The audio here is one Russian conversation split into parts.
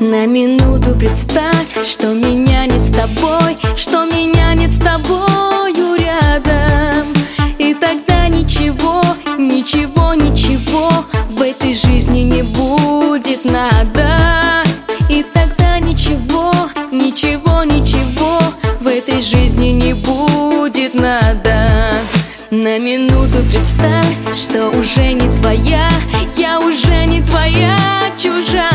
минуту представь, что меня нет с тобой Что меня нет с тобою рядом. И тогда ничего, ничего, ничего В этой жизни не будет надо. И тогда ничего, ничего, ничего В этой жизни не будет надо. На минуту представь, что уже не твоя Я уже не твоя, чужая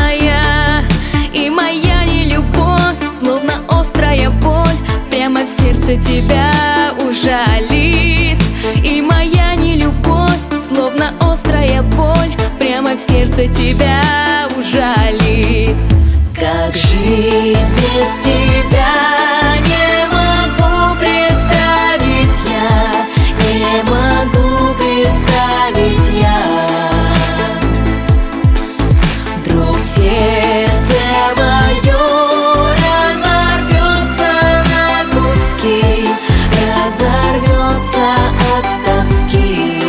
острая боль Прямо в сердце тебя ужалит. И моя не любовь, словно острая боль Прямо в сердце тебя ужалит. Как жить без тебя? Не могу представить я. Не могу представить я. Вдруг сердце Разорвется от тоски.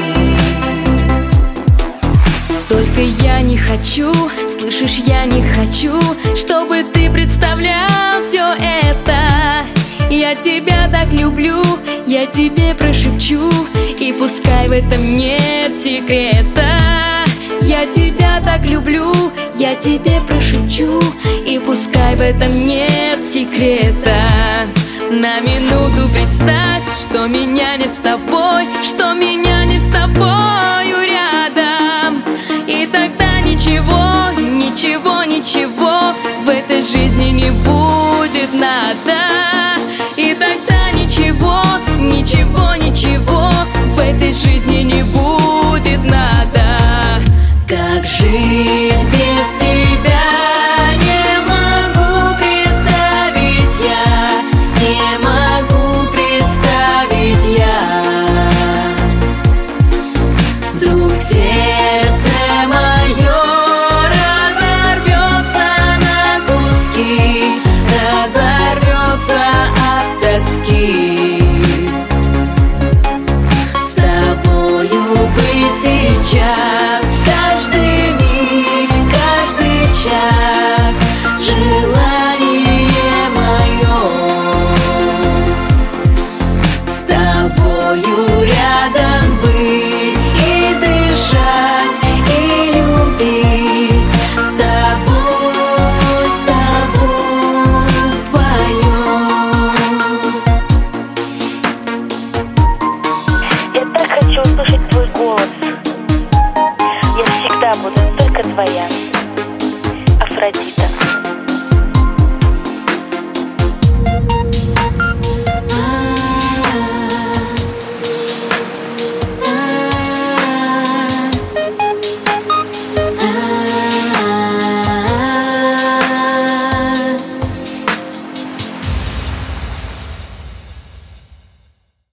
Только я не хочу, слышишь, я не хочу Чтобы ты представлял все это. Я тебя так люблю, я тебе прошепчу И пускай в этом нет секрета. Я тебя так люблю, я тебе прошепчу И пускай в этом нет секрета. На минуту представь, что меня нет с тобой Что меня нет с тобою рядом. И тогда ничего, ничего, ничего В этой жизни не будет надо твоя. Афродита.